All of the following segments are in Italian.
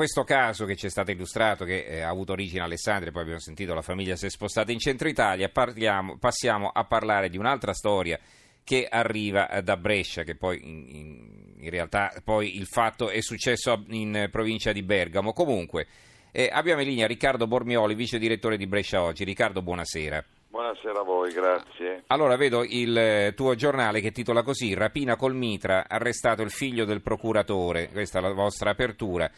questo caso che ci è stato illustrato, che eh, ha avuto origine a Alessandria, poi abbiamo sentito la famiglia si è spostata in centro Italia, parliamo, passiamo a parlare di un'altra storia che arriva eh, da Brescia, che poi in, in, in, realtà poi il fatto è successo in provincia di Bergamo. Comunque, eh, abbiamo in linea Riccardo Bormioli, vice direttore di Brescia Oggi. Riccardo, buonasera. Buonasera a voi, grazie. Allora, vedo il eh, tuo giornale che titola così: Rapina col Mitra, arrestato il figlio del procuratore. Questa è la vostra apertura.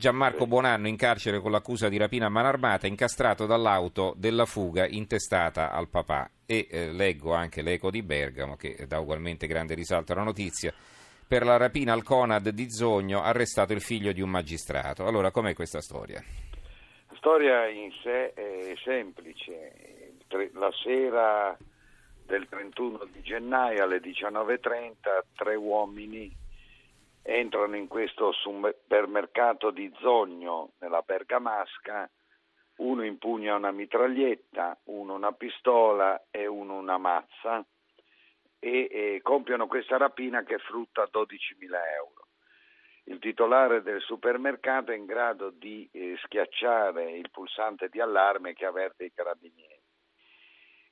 Gianmarco Buonanno in carcere con l'accusa di rapina a mano armata, incastrato dall'auto della fuga intestata al papà. E eh, leggo anche l'eco di Bergamo, che dà ugualmente grande risalto alla notizia. Per la rapina al Conad di Zogno, arrestato il figlio di un magistrato. Allora, com'è questa storia? La storia in sé è semplice la sera del 31 di gennaio alle 19.30 tre uomini entrano in questo supermercato di Zogno nella Bergamasca, uno impugna una mitraglietta, uno una pistola e uno una mazza e, e compiono questa rapina che frutta 12.000 euro. Il titolare del supermercato è in grado di eh, schiacciare il pulsante di allarme che avverte i carabinieri.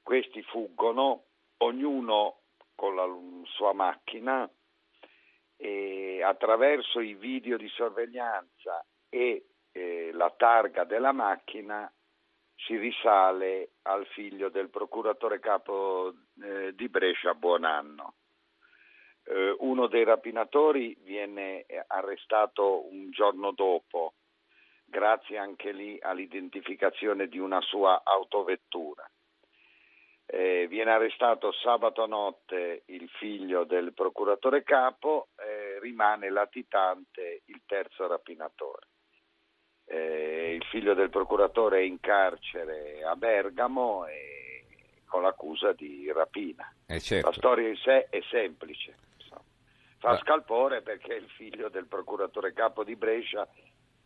Questi fuggono, ognuno con la sua macchina e attraverso i video di sorveglianza e eh, la targa della macchina si risale al figlio del procuratore capo eh, di Brescia Buonanno. Eh, uno dei rapinatori viene arrestato un giorno dopo, grazie anche lì all'identificazione di una sua autovettura. Eh, viene arrestato sabato notte il figlio del procuratore capo, eh, rimane latitante il terzo rapinatore. Eh, il figlio del procuratore è in carcere a Bergamo con l'accusa di rapina. Eh, certo. La storia in sé è semplice. Fa ah. scalpore perché il figlio del procuratore capo di Brescia,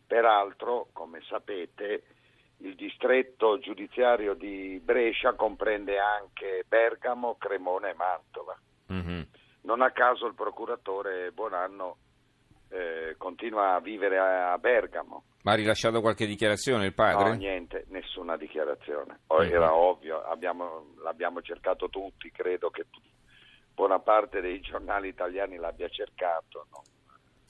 peraltro, come sapete, il distretto giudiziario di Brescia comprende anche Bergamo, Cremona e Mantova. Mm-hmm. Non a caso il procuratore Buonanno eh, continua a vivere a, Bergamo. Ma ha rilasciato qualche dichiarazione il padre? No, niente, nessuna dichiarazione. Mm-hmm. Era ovvio, abbiamo, l'abbiamo cercato tutti, credo che buona parte dei giornali italiani l'abbia cercato. Non,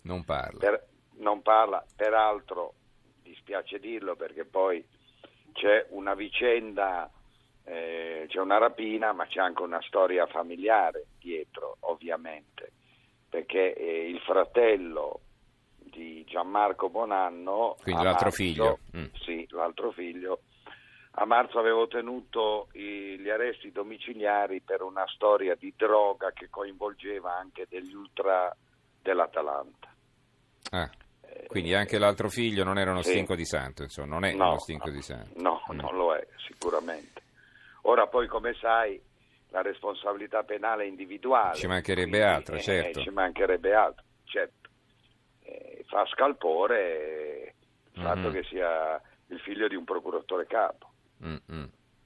non parla. Per, non parla, peraltro dispiace dirlo perché poi c'è una vicenda, eh, c'è una rapina, ma c'è anche una storia familiare dietro, ovviamente, perché eh, il fratello di Gianmarco Bonanno, quindi l'altro marzo, figlio, mm. sì, l'altro figlio, a marzo aveva ottenuto gli arresti domiciliari per una storia di droga che coinvolgeva anche degli ultra dell'Atalanta. Ah. Quindi anche l'altro figlio non era uno sì. stinco di santo, insomma, non è no, uno stinco di santo. No, mm. non lo è, sicuramente. Ora poi, come sai, la responsabilità penale è individuale. Ci mancherebbe quindi, altro, eh, certo. ci mancherebbe altro, certo. Eh, fa scalpore il mm-hmm. fatto che sia il figlio di un procuratore capo. Mm-hmm.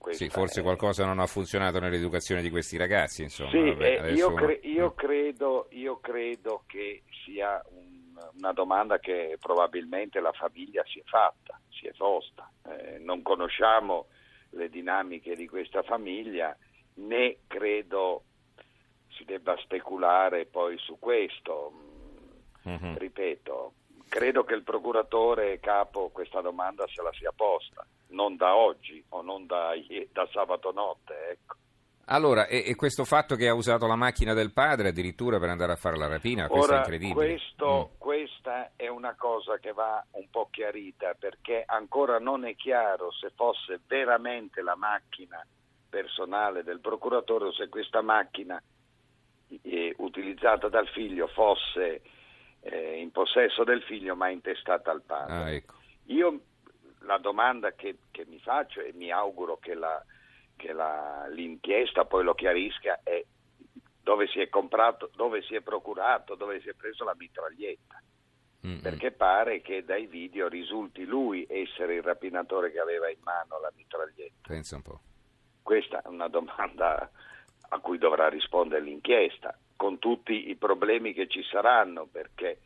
Sì, forse è... qualcosa non ha funzionato nell'educazione di questi ragazzi, insomma. Sì, Vabbè, eh, io, cre- io, credo, io credo che sia un una domanda che probabilmente la famiglia si è fatta, si è posta. Eh, non conosciamo le dinamiche di questa famiglia né credo si debba speculare poi su questo. Mm-hmm. Ripeto, credo che il procuratore capo questa domanda se la sia posta, non da oggi o non da, da sabato notte. Ecco. Allora, e, e, questo fatto che ha usato la macchina del padre addirittura per andare a fare la rapina, questo Ora, è incredibile. Questo, mm. Questa è una cosa che va un po' chiarita perché ancora non è chiaro se fosse veramente la macchina personale del procuratore o se questa macchina eh, utilizzata dal figlio fosse eh, in possesso del figlio ma intestata al padre. Ah, ecco. Io la domanda che, che mi faccio e mi auguro che la che la, l'inchiesta poi lo chiarisca è dove si è comprato, dove si è procurato, dove si è preso la mitraglietta. Mm-hmm. Perché pare che dai video risulti lui essere il rapinatore che aveva in mano la mitraglietta. Pensa un po'. Questa è una domanda a cui dovrà rispondere l'inchiesta, con tutti i problemi che ci saranno, perché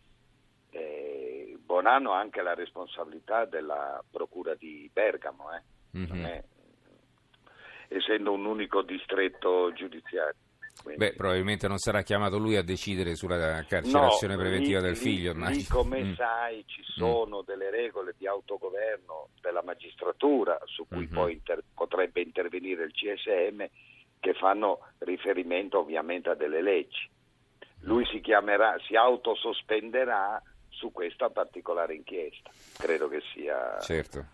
eh, Bonanno ha anche la responsabilità della procura di Bergamo, eh? Mhm. è- essendo un unico distretto giudiziario. Quindi- Beh, probabilmente non sarà chiamato lui a decidere sulla carcerazione No, preventiva lì- del figlio. Lì, come Mm. sai, ci sono delle regole di autogoverno della magistratura su cui Mhm. poi inter- potrebbe intervenire il CSM che fanno riferimento ovviamente a delle leggi. Lui si chiamerà, si autosospenderà su questa particolare inchiesta. Credo che sia Certo.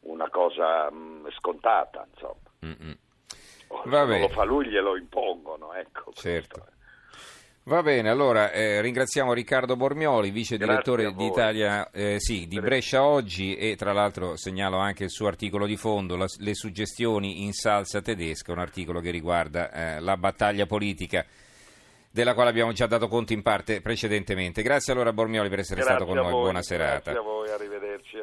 una cosa mh, scontata, insomma. Mm-mm. Va non bene. lo fa lui glielo impongono, ecco. Certo. questo. Va bene, allora eh, ringraziamo Riccardo Bormioli, vice direttore Grazie a di voi. Italia, eh, sì, di Brescia Oggi e tra l'altro segnalo anche il suo articolo di fondo, la- Le suggestioni in salsa tedesca, un articolo che riguarda eh, la battaglia politica della quale abbiamo già dato conto in parte precedentemente. Grazie allora Bormioli per essere stato Grazie con a noi, voi, buona serata. Grazie a voi, arrivederci.